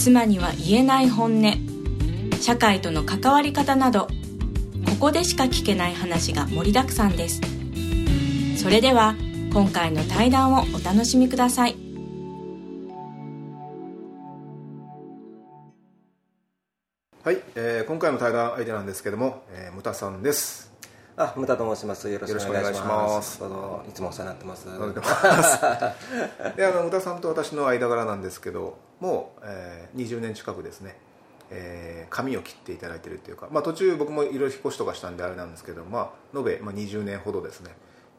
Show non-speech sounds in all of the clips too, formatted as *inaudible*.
妻には言えない本音社会との関わり方などここでしか聞けない話が盛りだくさんですそれでは今回の対談をお楽しみくださいはい、えー今回の対談相手なんですけども、えー、ムタさんです。あ、ムタと申します。よろしくお願いします。どうぞいつもお世話になってます。います *laughs* であのムタさんと私の間柄なんですけどもう、えー20年近くですね、えー髪を切っていただいてるっていうか、まあ、途中僕もいろいろ引っ越しとかしたんであれなんですけど、まあ、延べ、まあ、20年ほどですね、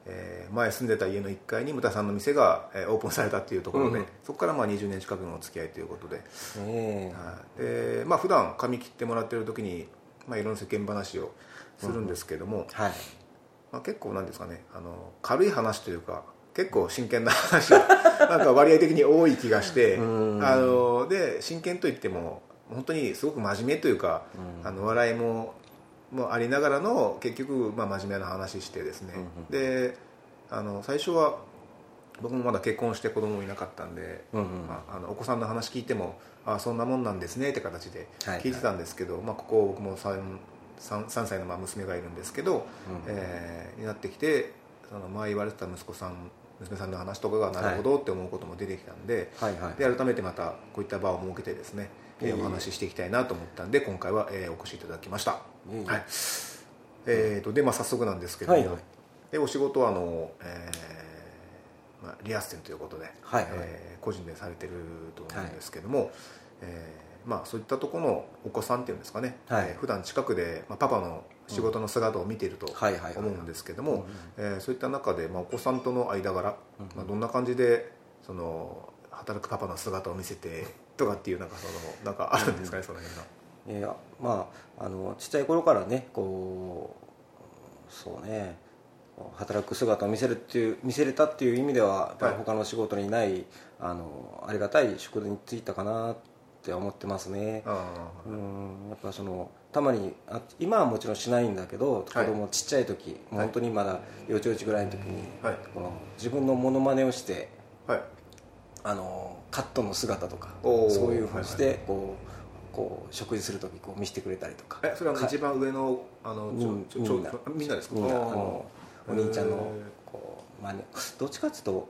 えー前住んでた家の1階にムタさんの店が、えーオープンされたっていうところで、うんそこからまあ20年近くのお付き合いということで、えはい。でまあ普段髪切ってもらってる時に、まあ、いろんな世間話をするんですけども、えはい。まあ、結構なんですかねあの軽い話というか結構真剣な話が *laughs* なんか割合的に多い気がしてうん。あので真剣といっても本当にすごく真面目というか、うん。あの笑いももありながらの結局、まあ、真面目な話してですね、うんうん。であの最初は僕もまだ結婚して子供もいなかったんで、うんうん。まあ、あのお子さんの話聞いてもあそんなもんなんですねって形ではい聞いてたんですけど、まあ、ここ僕も 3, 3, 3歳のまあ娘がいるんですけど、うんえーになってきてその前言われてた息子さん娘さんの話とかがなるほどって思うことも出てきたんで,、はい。はい。で改めてまたこういった場を設けてですね、えーお話ししていきたいなと思ったんで今回は、えーお越しいただきました、いえいえはい。えー、とで、まあ、早速なんですけども、はい。はい。でお仕事はあの、えーまあ、リアス店ということで、はい。はい。えー個人でされてると思うんですけども、えーまあ、そういったところのお子さんっていうんですかね、はい。えー普段近くで、まあ、パパの仕事の姿を見ていると思うんですけども、そういった中で、まあ、お子さんとの間柄、まあ、どんな感じでその働くパパの姿を見せてとかっていうなんかそのなんかあるんですかね、その辺が。いやまああのちっちゃい頃からねこうそうね働く姿を見せるっていう見せれたっていう意味ではやっぱりはい。他の仕事にない、あのありがたい職に就いたかなって思ってますね。あうん。やっぱそのたまにあ今はもちろんしないんだけど、はい。子供ちっちゃい時、もう本当にまだ幼稚幼稚ぐらいの時に、はい。この自分のモノマネをしてーはい。あのカットの姿とかそういうふうにして、はいこうこう食事する時こう見せてくれたりとか。えそれは一番上のあのみんな。みんなですか？みんな。あのお兄ちゃんのこう真似。どっちかっていうと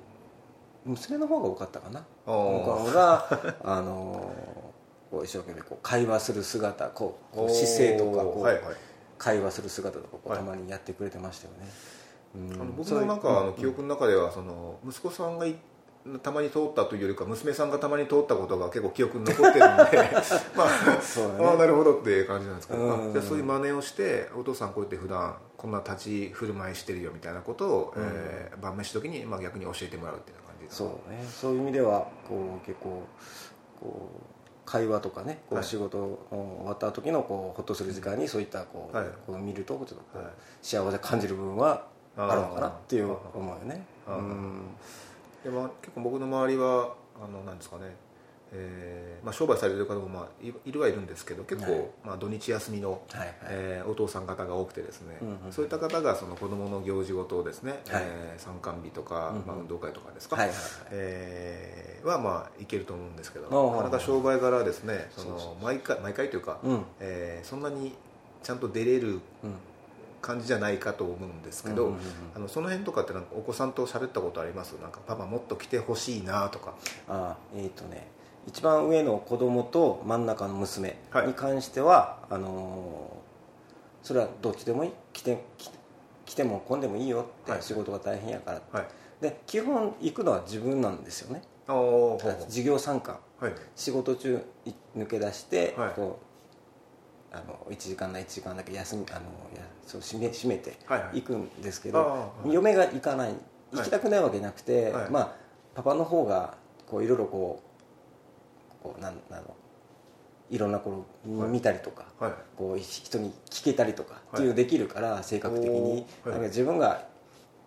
娘の方が多かったかな。あー。向こうがあのこう一生懸命こう会話する姿こうこう姿勢とかこう、はいはい。会話する姿とかこうはいたまにやってくれてましたよね、うん。あの僕そういうのなん。かあの記憶の中ではその息子さんがいたまに通ったというよりか娘さんがたまに通ったことが結構記憶に残ってるんで *laughs* まあそうだね。ああなるほどっていう感じなんですけど、うん。あじゃあそういう真似をしてお父さんこうやって普段こんな立ち振る舞いしてるよみたいなことを、えー晩飯時にまあ逆に教えてもらうっていう感じですそうね。そういう意味ではこう結構こう会話とかねこはい。う仕事終わった時のこうほっとする時間にそういったこう,、はい。こう見るとちょっとこう、はい。幸せ感じる部分はあるのかなっていう思うよね。うん。でまあ、結構僕の周りはあのなんですかね、えーまあ、商売されてる方も、まあ、いいるはいるんですけど結構、はい。まあ、土日休みの、はいはい。えーお父さん方が多くてですね、うんうんそういった方がその子供の行事ごとをですね、はい。えー参観日とか、うんうん。まあ、運動会とかですか、はいはいえーはまあいけると思うんですけどなかなか商売柄ですねその毎回毎回というか、うん。えーそんなにちゃんと出れるうん。感じじゃないかと思うんですけど、うんうんうんうん。あのその辺とかってなんかお子さんと喋ったことあります？なんかパパもっと来てほしいなとか。あーえっ、とね一番上の子供と真ん中の娘はい。に関しては、あのーそれはどっちでもいい？来て来て来ても来んでもいいよって、はい。仕事が大変やからはい。で基本行くのは自分なんですよね。ああほうほう。授業参観。はい。仕事中い抜け出して、はい。こうあの1時間な1時間だけ休みあのやそう閉め閉めてはいはい。行くんですけあど、嫁が行かない。行きたくないわけなくて、はい。まあパパの方がこういろいろこうこうなんあのいろんなこう見たりとか、はい。こう人に聞けたりとかっていうのできるから、性格的に、はい。なんか自分が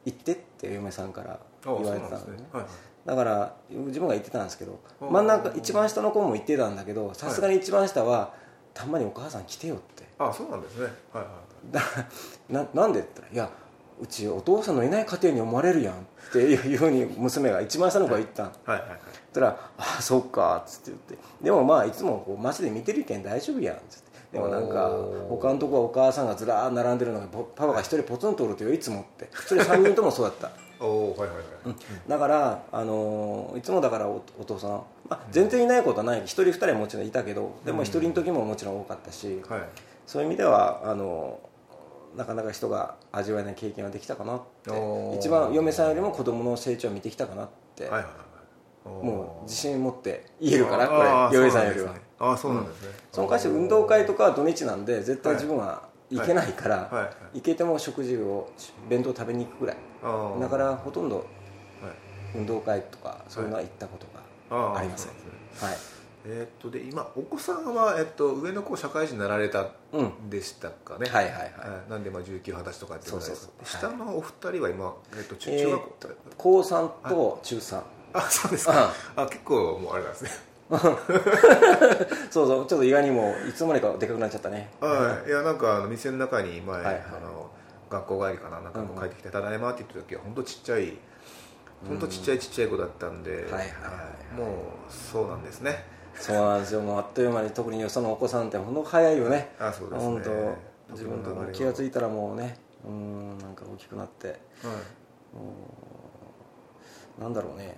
行ってって嫁さんから言われてたのですね。はい。だから自分が言ってたんですけど真ん中一番下の子も言ってたんだけどさすがに一番下は、たまにお母さん来てよって。あそうなんですね。はいはい。だななんでって言ったら「いやうちお父さんのいない家庭に思われるやん」って *laughs* いうふうに娘が一番下の子が言ったん、はい。はい。はい。そしたら「あそっか」っつって言って。でもまあいつもこう街で見てるけん大丈夫やんっつって。でもなんか他のとこはお母さんがずらー並んでるのがポパパが一人ポツンとおるとよいつもって。それ3人ともそうだった。*laughs* おおはいはいはい、だから、あのーいつもだからおお父さん、まあ、全然いないことはない。一人二人はもちろんいたけどでも一人の時ももちろん多かったし、はい。そういう意味ではあのなかなか人が味わえない経験はできたかなって。一番嫁さんよりも子供の成長を見てきたかなって、はいはいもう自信持って言えるからこれ嫁さんよりは。ああそうなんですね、その代わり運動会とかは土日なんで絶対自分は行けないから、はい。はい。行けても食事を弁当食べに行くぐらい。だからほとんどはい。運動会とかそういうのは行ったことがありません。はいえーっとで今お子さんは、えっと、上の子社会人になられたうんでしたかね、はいはいはい。はい。なんでまあ19、20歳とかってそうそうそう。下のお二人は今、えっと、中えー中学校、高3と中3、あそうですか。あ結構もうあれなんですね。*laughs* そうそう。ちょっと意外にもいつの間にかでかくなっちゃったね。はい。い。やなんかあの店の中に前、はいはい。あの学校帰りかななんか帰ってきて「ただいま」って言った時は本当ちっちゃい本当ちっちゃいちっちゃい子だったんで、はいはい。はい。もうそうなんですねそうなんですよ。もうあっという間に特によそのお子さんって本当早いよね。あそうですね。本当自分時の流れはの気が付いたらもうねうんなんか大きくなって。はい。なんだろうね。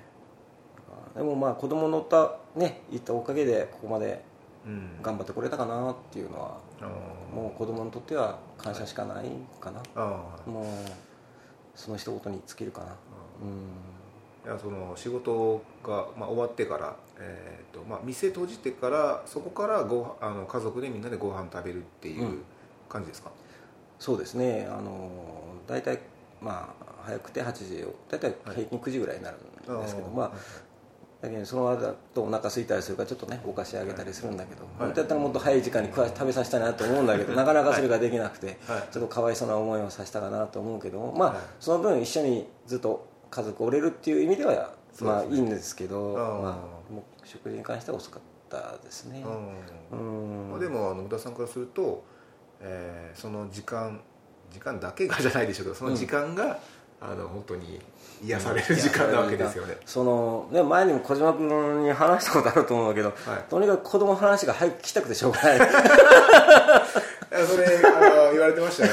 でもまあ子供乗ったね行ったおかげでここまでうん。頑張ってこれたかなっていうのはあー。もう子供にとっては感謝しかないかな。あもうその一言に尽きるかなうんー。いやその仕事が、まあ、終わってから、えーとまあ、店閉じてからそこからごあの家族でみんなでご飯食べるっていううん。感じですか、そうですね。あの大体まあ早くて8時を大体平均9時ぐらいになるんですけど、あー。まあだけどその間だとお腹空いたりするからちょっとねお菓子あげたりするんだけど、い。本当やったらもっと早い時間に食わ食べさせたいなと思うんだけどなかなかそれができなくて、はい。ちょっとかわいそうな思いをさせたかなと思うけどまあ、はい。その分一緒にずっと家族おれるっていう意味ではねまあいいんですけどまあ、もう食事に関しては遅かったですね。うん。うん。でもあの宇田さんからすると、えーその時間時間だけがじゃないでしょうけどその時間が、あの本当に癒される時間なわけですよね、そのね前にも小島君に話したことあると思うけど、とにかく子供の話が早く聞きたくてしょうがない *laughs* それあの言われてましたね。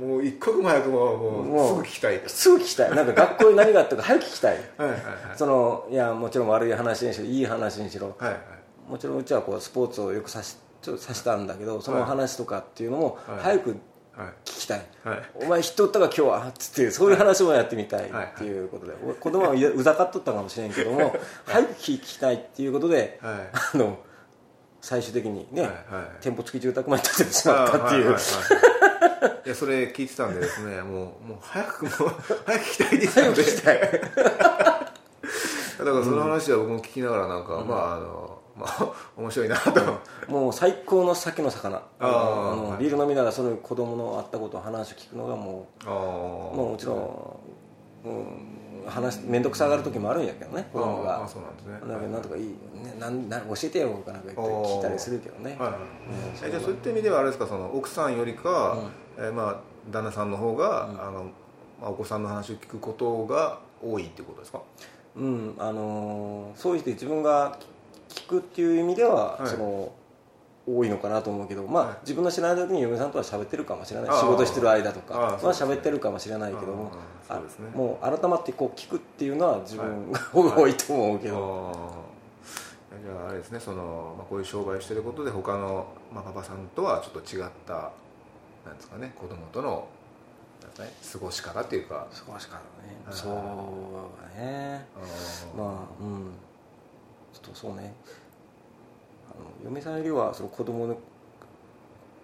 *laughs* もう一刻も早くもうもうすぐ聞きたい。とすぐ聞きたい。なんか学校に何があったか早く聞きたい。はいはいはい。そのいやもちろん悪い話にしろいい話にしろ。はいはい。もちろんうちはこうスポーツをよくさしちょっとさしたんだけどその話とかっていうのもはい。早くはい聞きたい、はい。お前人打ったか今日は？っつってそういう話もやってみたいはいっていうことで、お子供はうざかっとったかもしれんけども早く聞きたいっていうことで、はい。あの最終的にね、はいはい。店舗付き住宅まで建ててしまったっていう、あーはいはいはい。いやそれ聞いてたんでですね *laughs* もうもう早くもう *laughs* 早く聞きたいですよね。聞きたい。*laughs* だからその話は僕も聞きながらなんか、まああのまあ面白いなと、もう最高の酒の魚。あのはい。ビール飲みながらその子供のあったことを話を聞くのがもうもうもちろん、うん、話面倒くさがる時もあるんやけどね子供あがーそうなんですね。だけどなんとかいい、ね、なんなん教えてよとかなんか言って聞いたりするけどね。はいはいうん。えじゃあそういった意味ではあれですかその奥さんよりか、えーまあ、旦那さんの方が、あのまあ、お子さんの話を聞くことが多いってことですか？うんあのーそうして自分が聞くっていう意味では、はい。その多いのかなと思うけど、まあはい。自分の知らない時に嫁さんとは喋ってるかもしれない。仕事してる間とかあーまあそうですね。喋ってるかもしれないけどももう改まってこう聞くっていうのは自分が多いと思うけど、じゃああれですねその、まあ、こういう商売をしてることで他の、まあ、パパさんとはちょっと違ったなんですかね子供との過ごし方っていうか。少しからねそうだね。まあうん。ちょっとそうね嫁さんよりはその子供の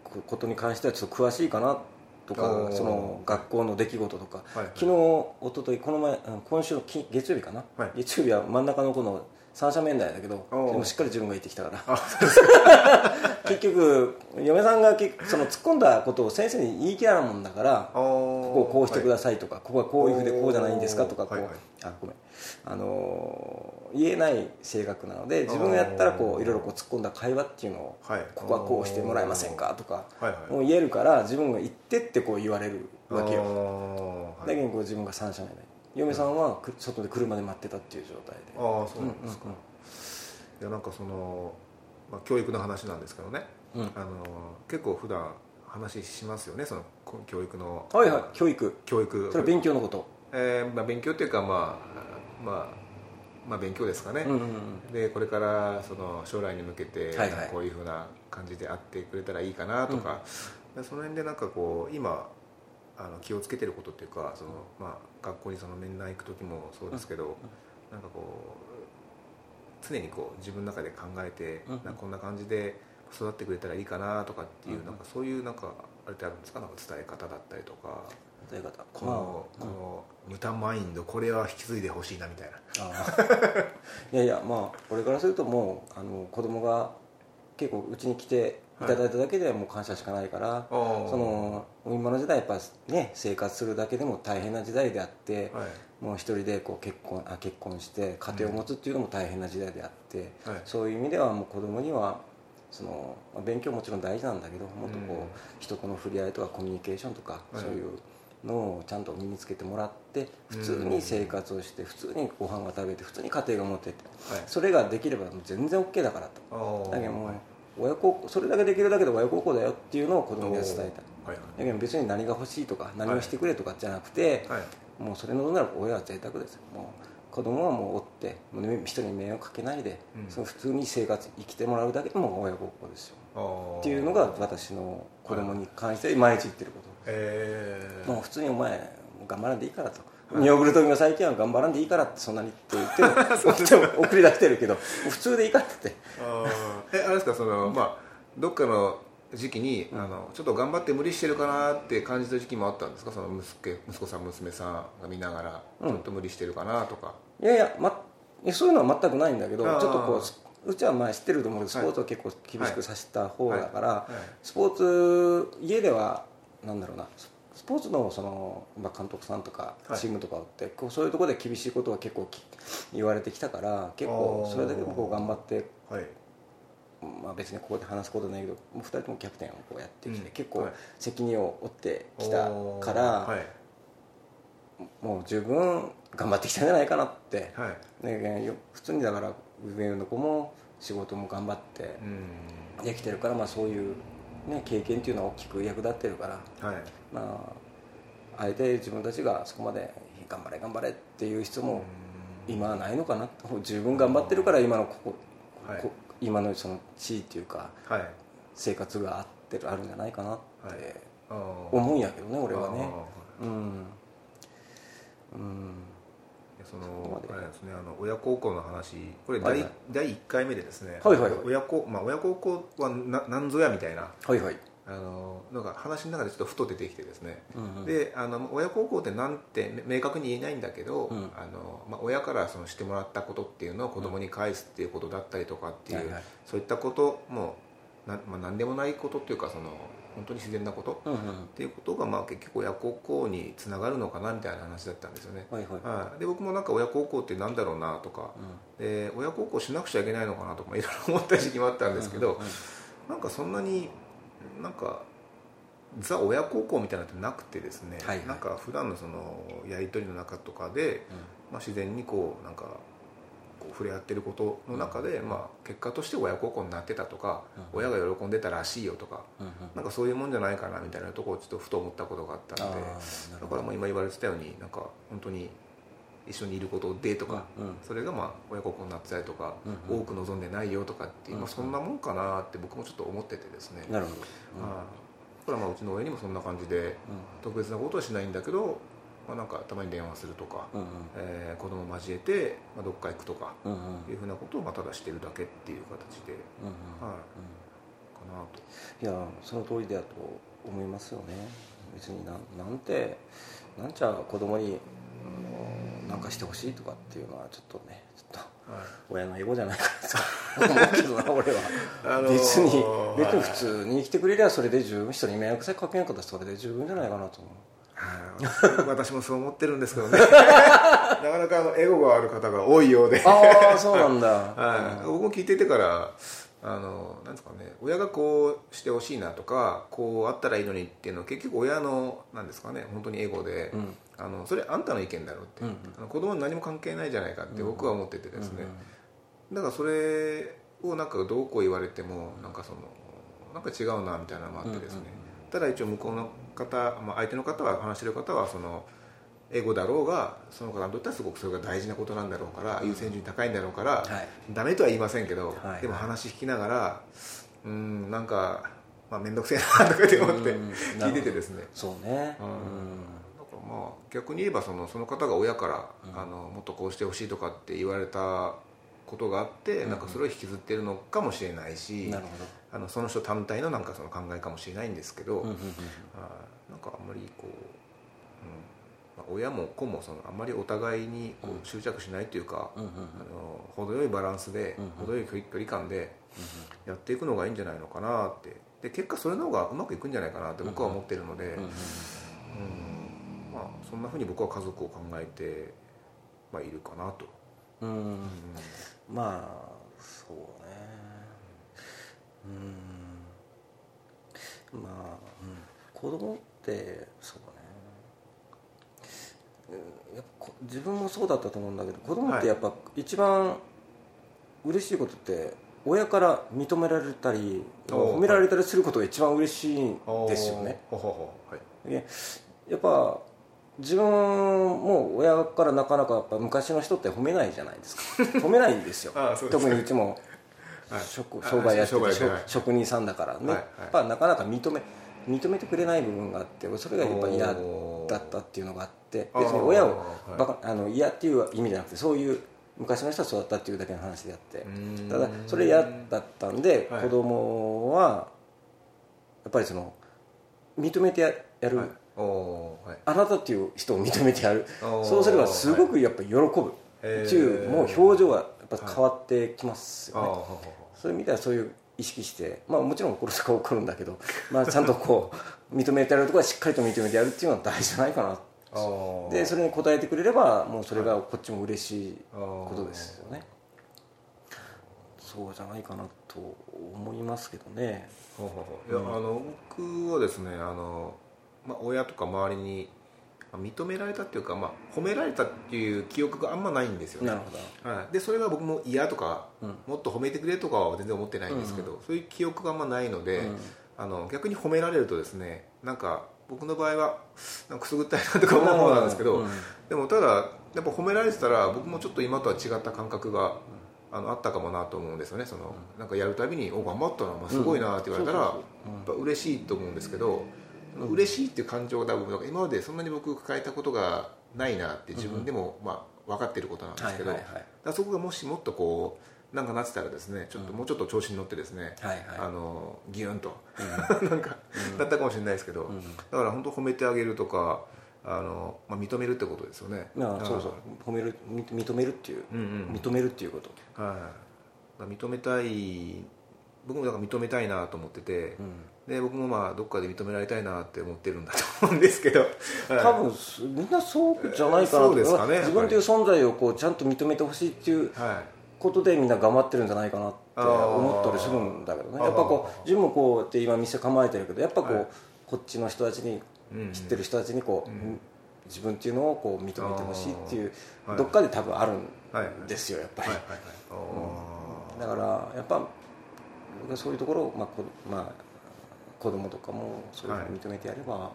こことに関してはちょっと詳しいかなとかその学校の出来事とか、はい昨日一昨日この前うん今週のき月曜日かな、はい。月曜日は真ん中の子の三者面談だけどでもしっかり自分が言ってきたから。*laughs* 結局嫁さんがけその突っ込んだことを先生に言い切らなもんだからここをこうしてくださいとか、ここはこういうふうでこうじゃないんですかとかこう、はいはい。あごめん。あのー言えない性格なので自分がやったらこういろいろこう突っ込んだ会話っていうのを、はい。ここはこうしてもらえませんかとか、はいはい。もう言えるから自分が言ってってこう言われるわけよ。だけどこう自分が三者目で嫁さんはく外で車で待ってたっていう状態で。あーそうなんですか、いやなんかその、まあ、教育の話なんですけどね、うん。あの結構普段話しますよねそのこ教育の。はいはい教育。教育。それは勉強のこと。えーまあ、勉強っていうか、まあまあ、まあ勉強ですかね、うんうんうんでこれからその将来に向けてはいはい。こういうふうな感じであってくれたらいいかなとか、でその辺でなんかこう今あの気をつけてることっていうかその、まあ、学校にその面談行く時もそうですけど、なんかこう常にこう自分の中で考えて、うん。なこんな感じで育ってくれたらいいかなとかっていう、うん。なんかそういうなんかあれってあるんですか？なんか伝え方だったりとか。という方。この,、この無駄マインドこれは引き継いでほしいなみたいな。いやいやまあ俺からするともうあの子供が結構うちに来ていただいただけでもう感謝しかないから、あーその今の時代やっぱね生活するだけでも大変な時代であって、はい。もう一人でこう結婚あ結婚して家庭を持つっていうのも大変な時代であって、はい。そういう意味ではもう子供にはそのまあ勉強もちろん大事なんだけどもっとこう、うん人との触れ合いとかコミュニケーションとか、はい。そういうのをちゃんと身につけてもらって普通に生活をして普通にご飯が食べて普通に家庭が持ってってはい。それができればもう全然 OK だからと。だけども親孝行それだけできるだけで親孝行だよっていうのを子供には伝えたい。はいだけど別に何が欲しいとか何をしてくれとかじゃなくて、はい。もうそれのどなら親は贅沢ですよ。もう子供はもう追って人に迷惑かけないで、うん。その普通に生活生きてもらうだけでも親孝行ですよ。っていうのが私の子供に関して毎日言ってること、えー。もう普通にお前頑張らんでいいからと。見送る時の最近は頑張らんでいいからってそんなにって言って *laughs* も送り出してるけど普通でいいかってえあれですかそのまあどっかの時期に、あのちょっと頑張って無理してるかなって感じた時期もあったんですか？その息子息子さん娘さんが見ながら、うん。ちょっと無理してるかなとか。いやいや,、ま、そういうのは全くないんだけどちょっとこうスうちはまあ知ってると思うけどスポーツを結構厳しくさせた方だから、はい。スポーツ家ではなんだろうなススポーツのその、まあ、監督さんとかはい。チームとかって、こうそういうところで厳しいことは結構き言われてきたから結構それだけこう頑張って、はいまあ、別にここで話すことないけどもう2人ともキャプテンをこうやってきて、うん結構はい。責任を負ってきたから、はい。もう十分頑張ってきたんじゃないかなって。はい。ね、よ普通にだから上の子も仕事も頑張ってうん。できてるから、まあ、そういう、ね、経験っていうのは大きく役立ってるから、はい。まあ、あえて自分たちがそこまで頑張れ頑張れっていう必要も今はないのかな十分頑張ってるから今のここ、はい。こ今のその地位っていうかはい。生活があってるあるんじゃないかなっはい。て思うんやけどね俺はね。うん。うん。そのあれですねあの親孝行の話。これ第,、はいはい。第1回目でですね、はいはいはい。親孝まあ、親孝行はな何ぞやみたいな。はいはいあのなんか話の中でちょっとふと出てきてですね、うんうん。であの親孝行ってなんて明確に言えないんだけど、うん。あのまあ、親からそのしてもらったことっていうのを子供に返すっていうことだったりとかっていう、はいはい。そういったこともな、まあ、何でもないことっていうかその本当に自然なことうんうん。っていうことがまあ結局親孝行につながるのかなみたいな話だったんですよね、はいはい。はい、で僕もなんか親孝行ってなんだろうなとか、で親孝行しなくちゃいけないのかなとかいろいろ思った時期もあったんですけど、うんうんうん。なんかそんなになんかザ親孝行みたいなのってなくてですね、はいはい。なんか普段のそのやり取りの中とかで、まあ、自然にこうなんかこう触れ合ってることの中で、まあ、結果として親孝行になってたとか、うん。親が喜んでたらしいよとか、うんうん。なんかそういうもんじゃないかなみたいなところをちょっとふと思ったことがあったのでだからもう今言われてたようになんか本当に一緒にいることでとか、うん。うんそれがまあ親孝行になってたりとか、うんうん。多く望んでないよとかっていう、まあ、うん。そんなもんかなって僕もちょっと思っててですね、なるほど、はい。これはまあうちの親にもそんな感じで特別なことはしないんだけど、まあ、なんかたまに電話するとか、うんうん。えー子供交えて、まあ、どっか行くとかうんうん。いうふうなことをまあただしてるだけっていう形で、うんうん。はい、かなと。いやその通りだと思いますよね。別になんなんてなんちゃ子供にあのなんかしてほしいとかっていうのはちょっとねちょっと親のエゴじゃないかなと思うけどな俺は、あのー、別に別に普通に生きてくれりゃそれで十分。人に迷惑さえかけんかったらそれで十分じゃないかなと思う。私もそう思ってるんですけどね。*laughs* なかなかあのエゴがある方が多いようで。ああそうなんだ、*laughs* はい、僕も聞いててからあのなんですかね親がこうしてほしいなとかこうあったらいいのにっていうのは結局親のなんですかね本当にエゴで、うん、あのそれあんたの意見だろうって、うん。うん、あの子供に何も関係ないじゃないかって僕は思っててですね、だからそれをなんかどうこう言われてもなんかそのなんか違うなみたいなのもあってですね、ただ一応向こうの方、まあ、相手の方は話してる方はその英語だろうがその方にとってはすごくそれが大事なことなんだろうから、うん、優先順位高いんだろうから、はい、ダメとは言いませんけど、はい、でも話聞きながらうんなんか、まあ、面倒くせえなとかって思って聞いててですね。そうね、うん、だからまあ逆に言えばそのその方が親から、あのもっとこうしてほしいとかって言われたことがあって、なんかそれを引きずってるのかもしれないし、なるほど。あのその人単体のなんかその考えかもしれないんですけど、うんうんうん、あなんかあんまりこう、親も子もそのあんまりお互いにこう執着しないというか、うんうんうん、あの程よいバランスで、うんうん、程よい距離感でやっていくのがいいんじゃないのかなって。で結果それの方がうまくいくんじゃないかなって僕は思ってるので、うん、うん、まあ、そんなふうに僕は家族を考えて、まあ、いるかなと。うん、うん、まあそううん。まあ、うん、子供ってそうねやっぱ自分もそうだったと思うんだけど子供ってやっぱ一番嬉しいことって親から認められたり褒められたりすることが一番嬉しいんですよね、はい、やっぱ自分も親からなかなかやっぱ昔の人って褒めないじゃないですか。*laughs* 褒めないんですよ。特にうちも職商売やってて職人さんだからね、やっぱなかなか認め認めてくれない部分があってそれがやっぱ嫌だったっていうのがあって別に親をバカあの嫌っていう意味じゃなくてそういう昔の人はそうだったっていうだけの話であって。ただそれ嫌だったんで子供はやっぱりその認めてやる、はい、あなたっていう人を認めてやる。そうすればすごくやっぱり喜ぶ。っていうもう表情はやっぱ変わってきますよね、そういう意味ではそういう意識して、まあ、もちろん怒るとか怒るんだけど、まあ、ちゃんとこう *laughs* 認めてやるところはしっかりと認めてやるっていうのは大事じゃないかな。でそれに応えてくれればもうそれがこっちも嬉しいことですよね。そうじゃないかなと思いますけどね。いや、あの僕はですねあの、まあ、親とか周りに認められたっていうか、まあ、褒められたっていう記憶があんまないんですよね。なるほど、はい、でそれが僕も嫌とか、うん、もっと褒めてくれとかは全然思ってないんですけど、うん、そういう記憶があんまないので、うん、あの逆に褒められるとですねなんか僕の場合はなんかくすぐったいなとか思う方なんですけど、でもただやっぱ褒められてたら僕もちょっと今とは違った感覚があのあったかもなと思うんですよね。その、なんかやるたびに「お頑張ったな、まあ、すごいな」って言われたら、やっぱ嬉しいと思うんですけど、嬉しいっていう感情が多分今までそんなに僕抱えたことがないなって自分でも、まあ、分かってることなんですけど、だそこがもしもっとこうなんかなってたらですねちょっともうちょっと調子に乗ってですね、あのギュンと、*laughs* なんか、だったかもしれないですけど、だから本当褒めてあげるとかあの、まあ、認めるってことですよね。そうそう。褒める認めるっていう、認めるっていうこと、はい、認めたい僕もだから認めたいなと思ってて、で僕もまあどっかで認められたいなって思ってるんだと思うんですけど *laughs* 多分みんなそうじゃないかなと、ですかね、自分という存在をこうちゃんと認めてほしいっていうことでみんな頑張ってるんじゃないかなって思ったりするんだけどね。やっぱこう自分もこうやって今店構えてるけどやっぱこう、はい、こっちの人たちに、知ってる人たちにこう、うん、自分っていうのをこう認めてほしいっていうどっかで多分あるんですよやっぱり、だからやっぱそういうところを、まあまあ子供とかもそういうふうに認めてやれば、は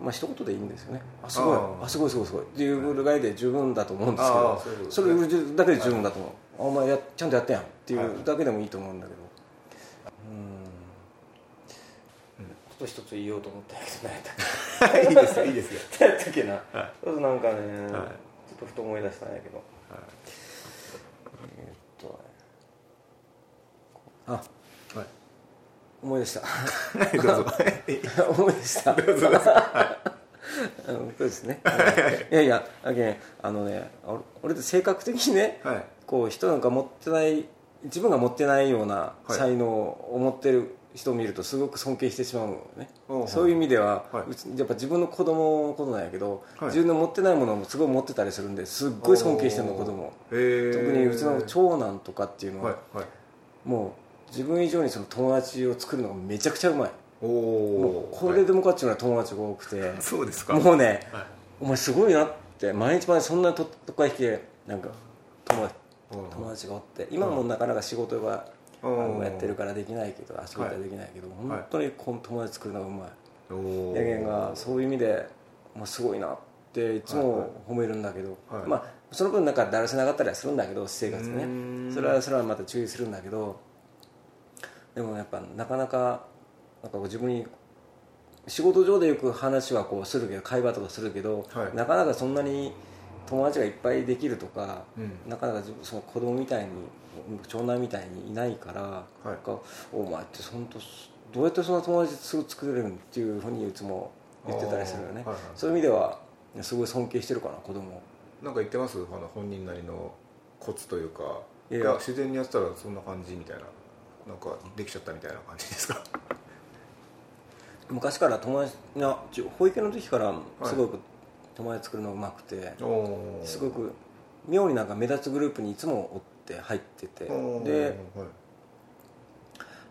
い、まあ一言でいいんですよね。あすごい。あすごいすごいすごい。っていうぐらいで十分だと思うんですけどそれだけで十分だと思う、はい、お前やちゃんとやってやんっていうだけでもいいと思うんだけど、うん。ちょっと一つ言おうと思ったけどいいですよいいですよ。*laughs* やったっけな、はい、ちょっとなんかね、はい、ちょっとふと思い出したんやけど、はい、えー、っとあ *laughs* *laughs* 思い出した。どうぞ。思い出した。どうぞ、はい。あ *laughs* のそうですね。い。やいやあけあのね俺俺って性格的にね、はい。こう人なんか持ってない自分が持ってないようなはい。才能を持ってる人を見るとすごく尊敬してしまうのね、おうそういう意味では、はい。うちやっぱ自分の子供のことなんやけど、はい。自分の持ってないものもすごい持ってたりするんですっごい尊敬してるの子供。特にうちの長男とかっていうのは、はいはい。もう自分以上にその友達を作るのがめちゃくちゃうまい。おもおうこれでもかっちゅうような友達が多くて、そうですか。もうね、はい。お前すごいなって毎日毎日そんなととか引きでなんか友達友達がおって今もなかなか仕事が、あのやってるからできないけど遊びはできないけど、本当にこの友達作るのがうまい、やけんがそういう意味で、まあ、すごいなっていつも褒めるんだけど、はい。まあ、その分なんかだらしなかったりはするんだけど私生活ね。それはそれはまた注意するんだけどでもやっぱなかなかなんかこう自分に仕事上でよく話はこうするけど会話とかするけど、はい。なかなかそんなに友達がいっぱいできるとか、うん。なかなか自分その子供みたいに長男みたいにいないから、い。なんかお前って本当どうやってそんな友達すぐ作れるんっていうふうにいつも言ってたりするよね、はいはいそういう意味ではすごい尊敬してるかな子供。なんか言ってます？あの本人なりのコツというか。いや。いや自然にやってたらそんな感じみたいななんかできちゃったみたいな感じですか？昔から友達な保育園の時からすごく友達作るのがうまくて、おおすごく妙になんか目立つグループにいつもおって入ってて。ではい。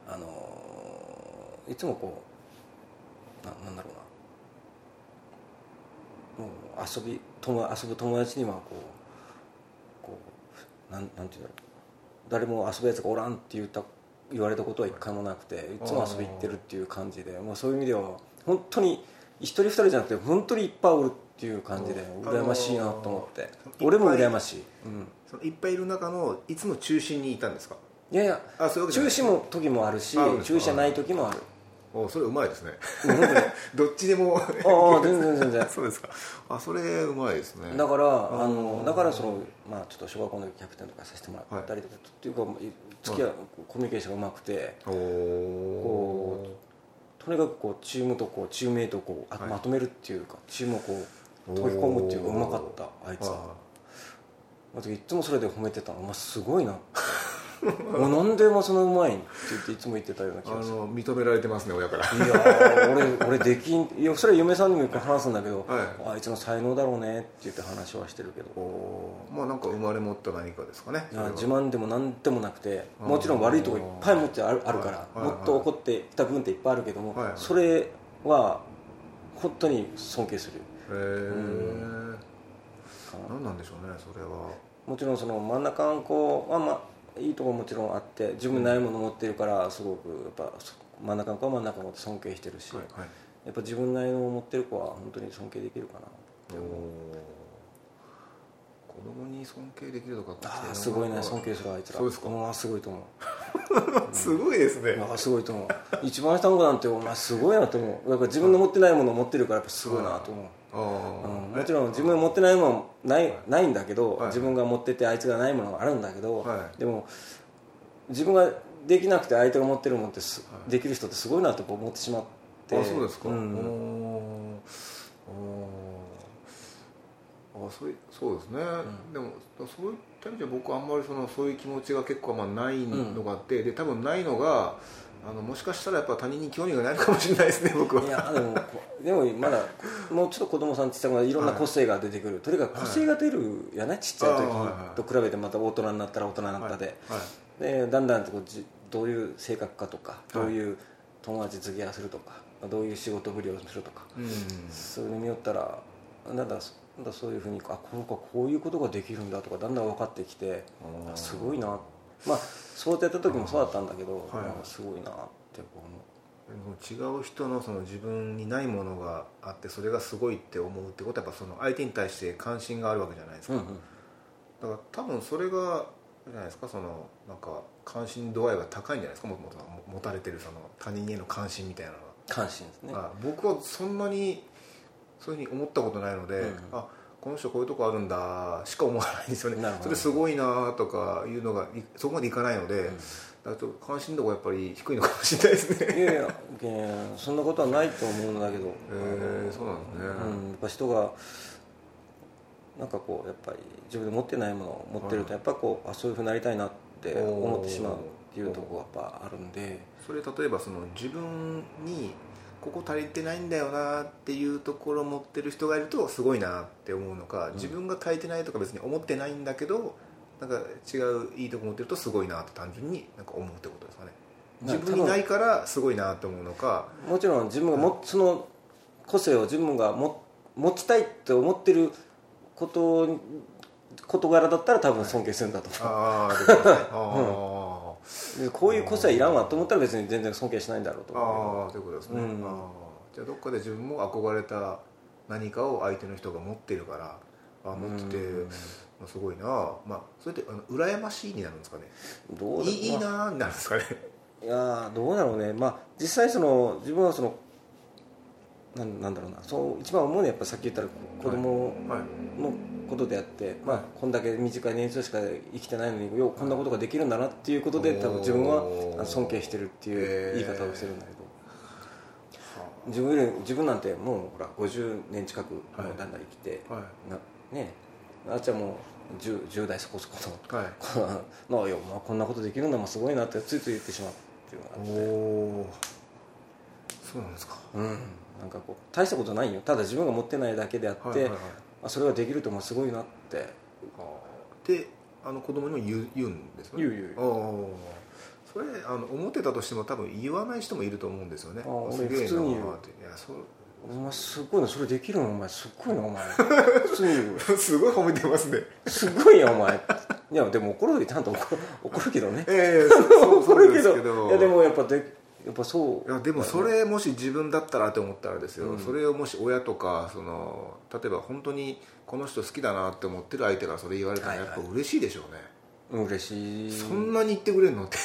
あのーいつもこうななんだろうな。もう遊び友遊ぶ友達にはこうこうなんなんていうんだろう。誰も遊ぶやつがおらんって言った言われたことは一回もなくていつも遊び行ってるっていう感じでまあ、そういう意味では本当に一人二人じゃなくて本当にいっぱいおるっていう感じでう。ん羨ましいなと思って、あのー俺も羨ましい、うん、そのいっぱいいる中のいつも中心にいたんですか？いやいや中止も時もあるし中止じゃない時もあるおそれうまいですね。*laughs* どっちでもああ全然全然。*laughs* そうですか。あそれうまいですね。だからあー。のだからその、まあ、ちょっと小学校の時キャプテンとかさせてもらったりとか、っていうか付き合い、コミュニケーションがうまくておこおうとにかくこうチームとこうチームメイトをこうあはい。まとめるっていうかチームをこう溶け込むっていうかうまかったあいつ。は私いつもそれで褒めてたのお前すごいな *laughs* もうなんでお前そんなうまいんって言っていつも言ってたような気あがする。の認められてますね親から。いやー俺俺できんいやそれは嫁さんにもよく話すんだけど、はあいつの才能だろうねって言って話はしてるけど。まあなんか生まれ持った何かですかね自慢でも何でもなくてもちろん悪いとこいっぱい持ってあるあるから、はいはいもっと怒ってきた分っていっぱいあるけども、はいそれは本当に尊敬する。へえかな何なんでしょうねそれは。もちろんその真ん中の子はまあいいところもちろんあって自分にないもの持ってるからすごくやっぱ真ん中の子は真ん中の子って尊敬してるし、はいはい。やっぱ自分なりの持ってる子は本当に尊敬できるかなおー。子供に尊敬できるとかってああすごいね尊敬するあいつら。そうですか。んすごいと思う。*laughs* すごいですね。あすごいと思う。一番下の子なんてお前すごいなと思う。だから自分の持ってないものを持ってるからやっぱすごいなと思う。あーうんもちろん自分が持ってないものないないんだけど、はい。自分が持っててあいつがないものがあるんだけど、はい。でも自分ができなくて相手が持ってるものってす、はい。できる人ってすごいなと思ってしまって。あそうですか、ん。おー。おー。あそういそうですね、でもそういった意味では僕はあんまりそのそういう気持ちが結構まあないのがあって、で多分ないのがあのもしかしたらやっぱ他人に興味がないのかもしれないですね僕はいやでもこでもまだもうちょっと子供さんって言ったらいろんな個性が出てくる、とにかく個性が出るやね、ちっちゃい時と比べてまた大人になったら大人になったで、はい。でだんだんとこうじどういう性格かとかいどういう友達付き合いをするとか、どういう仕事ぶりをするとか、うん。それによったらなんだなんだそういうふうにあこうかこういうことができるんだとかだんだん分かってきてすごいなまあそうやった時もそうだったんだけど、はい。あすごいなって思う。違う人のその自分にないものがあってそれがすごいって思うってことはやっぱその相手に対して関心があるわけじゃないですか、うんうん。だから多分それがじゃないですかそのなんか関心度合いが高いんじゃないですかもともと持たれてるその他人への関心みたいなの関心ですね。僕はそんなにそういうふうに思ったことないので、うん。あこの人こういうとこあるんだしか思わないんですよね。それすごいなとかいうのがいそこまでいかないので、だからちょっと関心度がやっぱり低いのかもしれないですね。いやいやえーそんなことはないと思うんだけど、へえそうなんですね、うん、やっぱ人がなんかこうやっぱり自分で持ってないものを持ってるとやっぱこうあそういうふうになりたいなって思ってしまうっていうところがやっぱあるんで。それ例えばその自分にここ足りてないんだよなっていうところを持ってる人がいるとすごいなって思うのか、自分が足りてないとか別に思ってないんだけどなんか違ういいとこ持ってるとすごいなと単純になんか思うってことですかね。な自分にないからすごいなって思うのか。もちろん自分がもその個性を自分がも持ちたいって思ってることに事柄だったら多分尊敬するんだと思ああってことですね。あう、でこういう個性はいらんわと思ったら別に全然尊敬しないんだろうとあああということですね、うん。じゃあどっかで自分も憧れた何かを相手の人が持ってるからあ持ってて、うんまあ、すごいな。まあそれってあの羨ましいになるんですかね？どうだいいなになるんですかね？いやーどうだろうね、まあ、実際その自分はそのなんなんだろうな。そう一番思うのはやっぱさっき言ったら子供はい。のことであって、まあ、こんだけ短い年数しか生きてないのにようこんなことができるんだなっていうことで多分自分は尊敬してるっていう言い方をしてるんだけど、自分より自分なんてもうほら50年近くだんだん生きて、はなねあっちはもう 10, 10代そこそこのいはい。こ *laughs* ののよ、まあ、こんなことできるんだもんすごいなってついつい言ってしまうっていうのがあって。そうなんですか。うん、なんかこう大したことないよ。ただ自分が持ってないだけであって、あそれができるともすごいなって。であの子供にも言う言うんですよね？言う言うああそれあの思ってたとしても多分言わない人もいると思うんですよね。あ俺すげえな普通に言う。っていやそう。お前すごいなそれできるの？お前すっごいなお前。普通に言う。*laughs* すごい褒めてますね。すごいやお前。いやでも怒る時ちゃんと怒るけどね。ええそうそう *laughs* 怒るけど。いやでもやっぱでやっぱそういやでもそれもし自分だったらって思ったらですよ、うん。それをもし親とかその例えば本当にこの人好きだなって思ってる相手がそれ言われたらやっぱ嬉しいでしょうね、うん嬉しい。そんなに言ってくれるのって。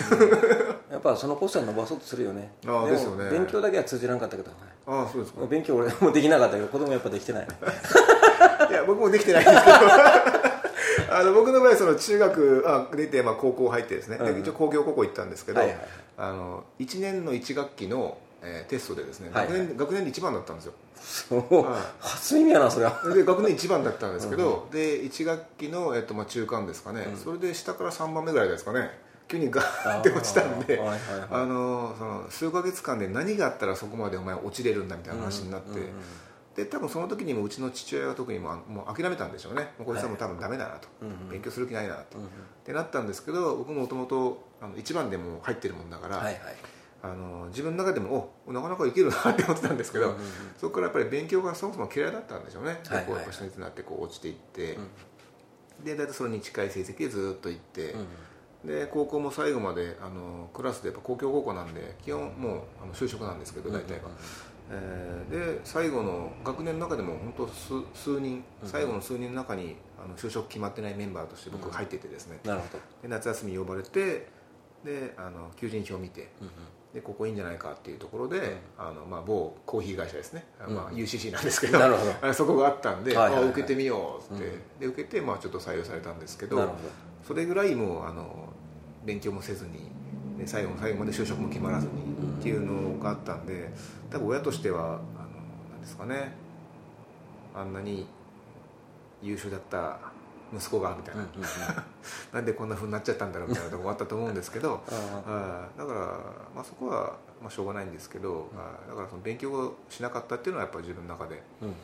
やっぱその個性を伸ばそうとするよね。もああですよね。勉強だけは通じなかったけど。ああそうですか。勉強俺もできなかったけど子供やっぱできてない *laughs* いや僕もできてないんですけど *laughs* あの僕の場合その中学あ出て、まあ、高校入ってですね、でうんうん。一応工業高校行ったんですけど、はいはいはい。あの1年の1学期の、えーテストでですね、はいはい。学年学年で一番だったんですよ。そう。はい。初耳やなそれは。で学年一番だったんですけど、で1学期の、えっとまあ、中間ですかね、うん。それで下から3番目ぐらいですかね。急にガーって落ちたんであーはいはいはい。あのその数ヶ月間で何があったらそこまでお前落ちれるんだみたいな話になって、うんうんうんで多分その時にもうちの父親は特にもうもう諦めたんでしょうね。もうこいつはもう多分ダメだなと、うんうん。勉強する気ないなと、うんうん。ってなったんですけど僕もともと一番でもう入ってるもんだから、はいはい。あの自分の中でもおなかなかいけるなって思ってたんですけど、うんうんうん。そこからやっぱり勉強がそもそも嫌いだったんでしょうね、はいはいでこうやっぱ一つになってこう落ちていって、うんで大体それに近い成績でずっと行って、うんで高校も最後まであのクラスでやっぱ公共高校なんで基本もうあの就職なんですけど大体が、えーで最後の学年の中でも本当数数人最後の数人の中にあの就職決まってないメンバーとして僕が入っててですね、なるほど。で夏休み呼ばれてであの求人票を見てうんうん。でここいいんじゃないかっていうところで、ん。あのまあ、某コーヒー会社ですね、うん。まあ、UCC なんですけどなるほど。*laughs* あそこがあったんで、はいはいはい。あ受けてみようって、うん。で受けて、まあ、ちょっと採用されたんですけどなるほそれぐらいもうあの勉強もせずにで最後の最後まで就職も決まらずにっていうのがあったんで多分親としてはあのなんですかね。あんなに優秀だった息子がみたいな、どうんうんうん。*laughs* なんでこんなふうになっちゃったんだろうみたいなとこもあったと思うんですけど *laughs* あはいだから、まあ、そこは、まあ、しょうがないんですけど、はいだからその勉強をしなかったっていうのはやっぱり自分の中で、うんうん。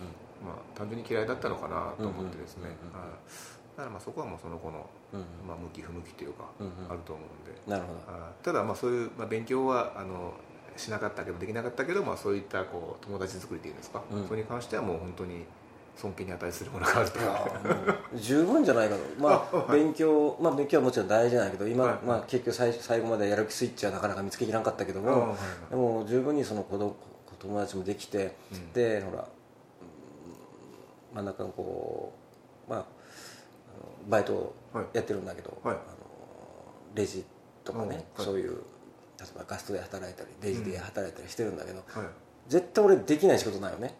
まあ、単純に嫌いだったのかなと思ってですね、うんうんうんうんはいだからまあそこはもうその子の、うん。まあ、向き不向きというか、うんうん。あると思うんで、なるほど。はいただまあそういう、まあ、勉強はあのしなかったけどできなかったけど、まあ、そういったこう友達作りっていうんですか、うん。それに関してはもう本当に尊敬に値するものがあると。十分じゃないかと、*laughs* まあ勉強、まあ、勉強はもちろん大事なんだけど今、はい。まあ、結局最最後までやる気スイッチはなかなか見つけきらんかったけども、あはいはいでも十分にその子供友達もできて、うん。でほらうん真ん中のこうまあバイトをやってるんだけど、はい。あのレジとかね、うんはい。そういう例えばガストで働いたりレジで働いたりしてるんだけど、はい。絶対俺できない仕事ないよね。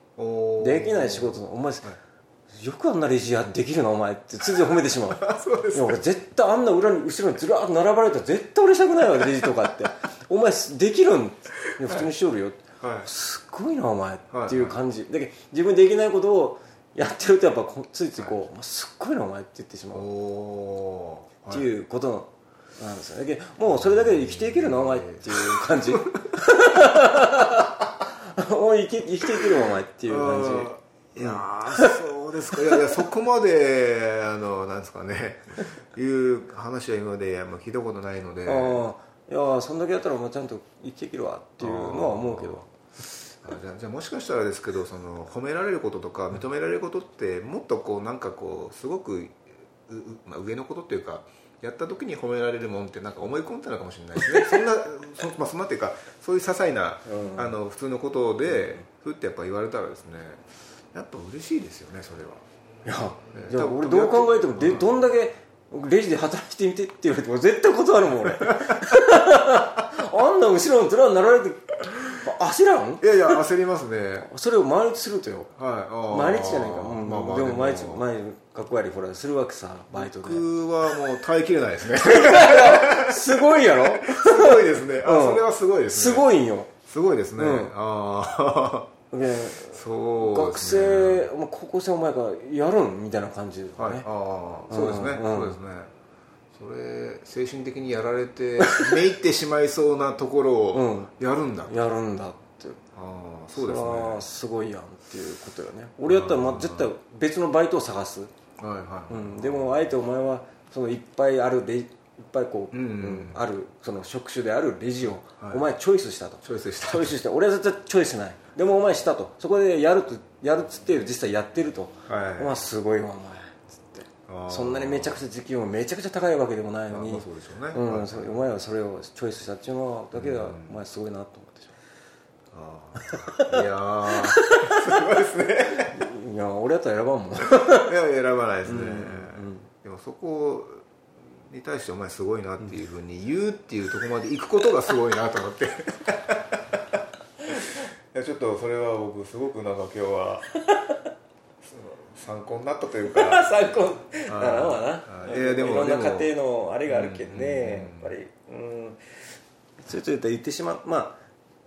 できない仕事のお前、はい。よくあんなレジやできるなお前ってつい褒めてしまう。*laughs* そう俺絶対あんな裏に後ろにずらーっと並ばれたら絶対俺したくないわレジとかって。*laughs* お前できるん？普通にしとるよ、はい。すっごいなお前はいっていう感じ、だけど自分できないことをやってるとやっぱこついついこう、すっごいなお前って言ってしまおうっていうことなんですよだけどもうそれだけで生きていけるなお前っていう感じ。*laughs* もう生き生きていけるお前っていう感じ。いやーそうですか。いやいや *laughs* そこまであのなんですかね。いう話は今まで聞いたことないので。いやそんだけやったらもうちゃんと生きていけるわっていうのは思うけど。あじゃあじゃあもしかしたらですけどその褒められることとか認められることってもっとこうなんかこうすごくううまあ、上のことっていうかやった時に褒められるもんってなんか思い込んだのかもしれないですね。*laughs* そんなそ,、まあ、そんなっていうかそういう些細な、うん。あの普通のことでふってやっぱ言われたらですねやっぱ嬉しいですよねそれは。いやねじ俺どう考えてもでどんだけレジで働いてみてって言われても絶対断るもん俺。*laughs* あんな後ろの面になられて焦らん？いやいや焦りますね。*laughs* それを毎日するとよ。はい毎日じゃないか、うん。まあまあでも毎日毎日学校やりほらするわけさバイトで。僕はもう耐えきれないですね。すごいやろ？すごいですね。あ、うん。それはすごいですすねごいんよ。すごいですね、うん。ああ *laughs* でそう学ですね。生、まあ高校生お前がやるん？みたいな感じだはい、ね、ああそうですね、うん。そうですねそれ精神的にやられて *laughs* めいってしまいそうなところをやるんだ、あやるんだって。あそうですね。すごいやんっていうことよね。俺やったらまあ絶対別のバイトを探す、はいはい、うん、でもあえてお前はそのいっぱいあるレいっぱいこう、うんうん。あるその職種であるレジをはい。お前チョイスしたと、チョイスした。チョイスして俺は絶対チョイスない。でもお前したと。そこでやるとやるっつって実際やってると、はい。お前すごいわお前そんなにめちゃくちゃ時給もめちゃくちゃ高いわけでもないのに、まあそうでしょうね。うんはい。それお前はそれをチョイスしたっていうのだけではお前すごいなと思ってしああいやー。すごいですねまういや *laughs* 俺やったら選ばんもん。*laughs* いや選ばないですね、でもそこに対してお前すごいなっていうふうに言うっていうところまで行くことがすごいなと思って。*laughs* いやちょっとそれは僕すごくなんか今日は参考になったというか。*laughs* 参考ならんわな。い。やでもいろんな家庭のあれがあるけんね、うんやっぱり。うん。そういうと言ってしまう。ま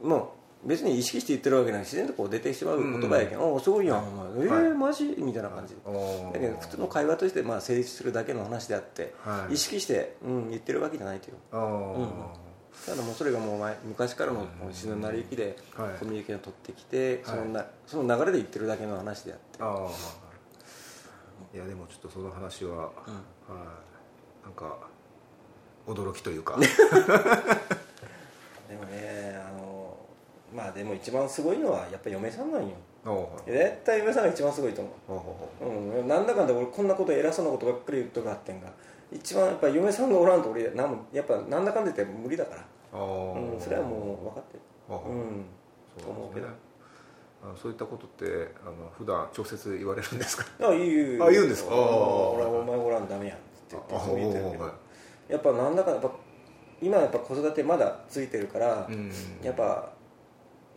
あもう別に意識して言ってるわけない自然とこう出てしまう言葉やけん、おおすごいやん。お前えーはい。マジ？みたいな感じ。だけど普通の会話としてまあ成立するだけの話であって、はい。意識して、うん、言ってるわけじゃないという。ただもうそれがもう前昔からの自然なり行きではい。コミュニケーションを取ってきて、そのなその流れで言ってるだけの話であって。ああいやでもちょっとその話は、はい。なんか驚きというか。*laughs* でもねあのまあでも一番すごいのはやっぱ嫁さんなんよ。絶対嫁さんが一番すごいと思ほうほうん、なんだかんだ俺こんなこと偉そうなことばっかり言うとかあってんが一番やっぱ嫁さんがおらんと俺なんもやっぱなんだかんだ言って無理だから、ほうん、それはもう分かってる。うん。そうと思うけどあそういったことってあの普段直接言われるんですか？*laughs* あ言うあ言うんですか？あああ俺はお前おらんとダメやんって言ってそう言ってるけど。はい。やっぱなんだかやっぱ今やっぱ子育てまだついてるから、うん。やっぱ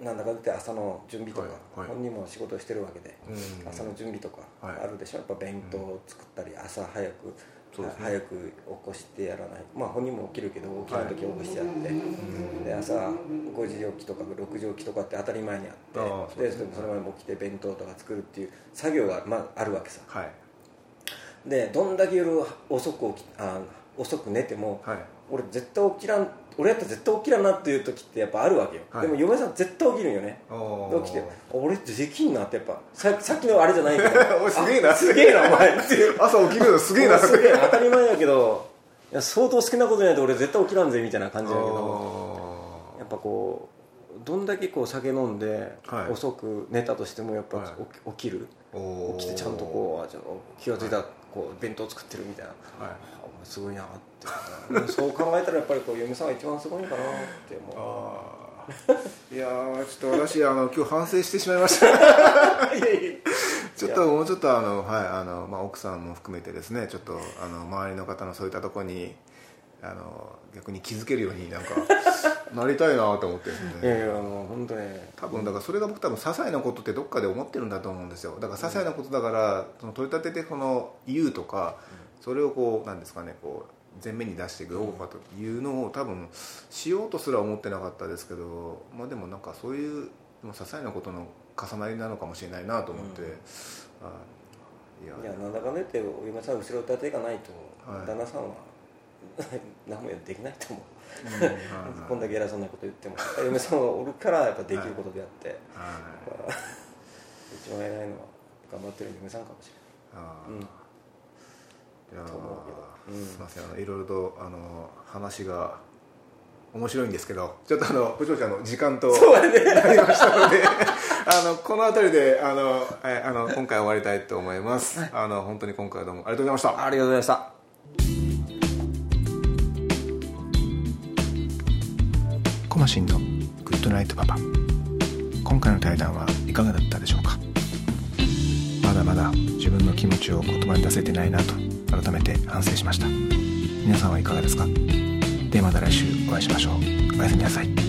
なんだかって朝の準備とか、はいはい。本人も仕事をしてるわけで、うん。朝の準備とかはい。あるでしょ、やっぱ弁当を作ったり朝早く、そうですね。早く起こしてやらない。まあ本人も起きるけど起きない時起こしてやって、で朝5時起きとか6時起きとかって当たり前にあってでね。その前に起きて弁当とか作るっていう作業が、まあ、あるわけさ。はい。でどんだけ夜遅く起きあ遅く寝ても、はい。俺絶対起きらん俺やったら絶対起きらんなっていう時ってやっぱあるわけよ、はい。でも嫁さん絶対起きるんよね。起きてあ俺ってできんなってやっぱささっきのあれじゃないけど *laughs* おいすげえな。あすげえなお前。*laughs* 朝起きるのすげえな。すげえな当たり前やけど。いや相当好きなことじゃないと俺絶対起きらんぜみたいな感じだけど。あやっぱこうどんだけこう酒飲んではい。遅く寝たとしてもやっぱはい。起きる。起きてちゃんとこうあじゃあ気が付いたらこう弁当作ってるみたいな。はいすごいなって。そう考えたらやっぱりこう嫁さんが一番すごいのかなって思う。いやーちょっと私あの今日反省してしまいました。ちょっともうちょっとあのはいあのまあ奥さんも含めてですねちょっとあの周りの方のそういったところにあの逆に気づけるようになんか *laughs* なりたいなと思ってですね。いやいやもう本当ね多分だからそれが僕多分些細なことってどっかで思ってるんだと思うんですよ。だから些細なことだから、その取り立ててこの言うとか、それをこうなんですかねこう前面に出していくどうかというのを多分しようとすら思ってなかったですけど、まあ、でもなんかそういう些細なことの重なりなのかもしれないなと思って、うんあいやなんだかんだ言ってお嫁さん後ろ盾がないと、はい旦那さんは何もできないと思う、うんはいはい。こんだけ偉そうなこと言っても嫁さんはおるからやっぱできることであって、はい。まあ一番偉いのは頑張ってる嫁さんかもしあれない、うん。いやーと思うけどうん。すみませんあのいろいろとあの話が面白いんですけどちょっとあの部長ちゃんの時間とそうやね。なりましたので *laughs* あのこの辺りであの、はい、あの今回終わりたいと思います、あの本当に今回はどうもありがとうございました。ありがとうございました。コマシンのグッドナイトパパ。今回の対談はいかがだったでしょうか。まだまだ自分の気持ちを言葉に出せてないなと改めて反省しました。皆さんはいかがですか？ではまた来週お会いしましょう。おやすみなさい。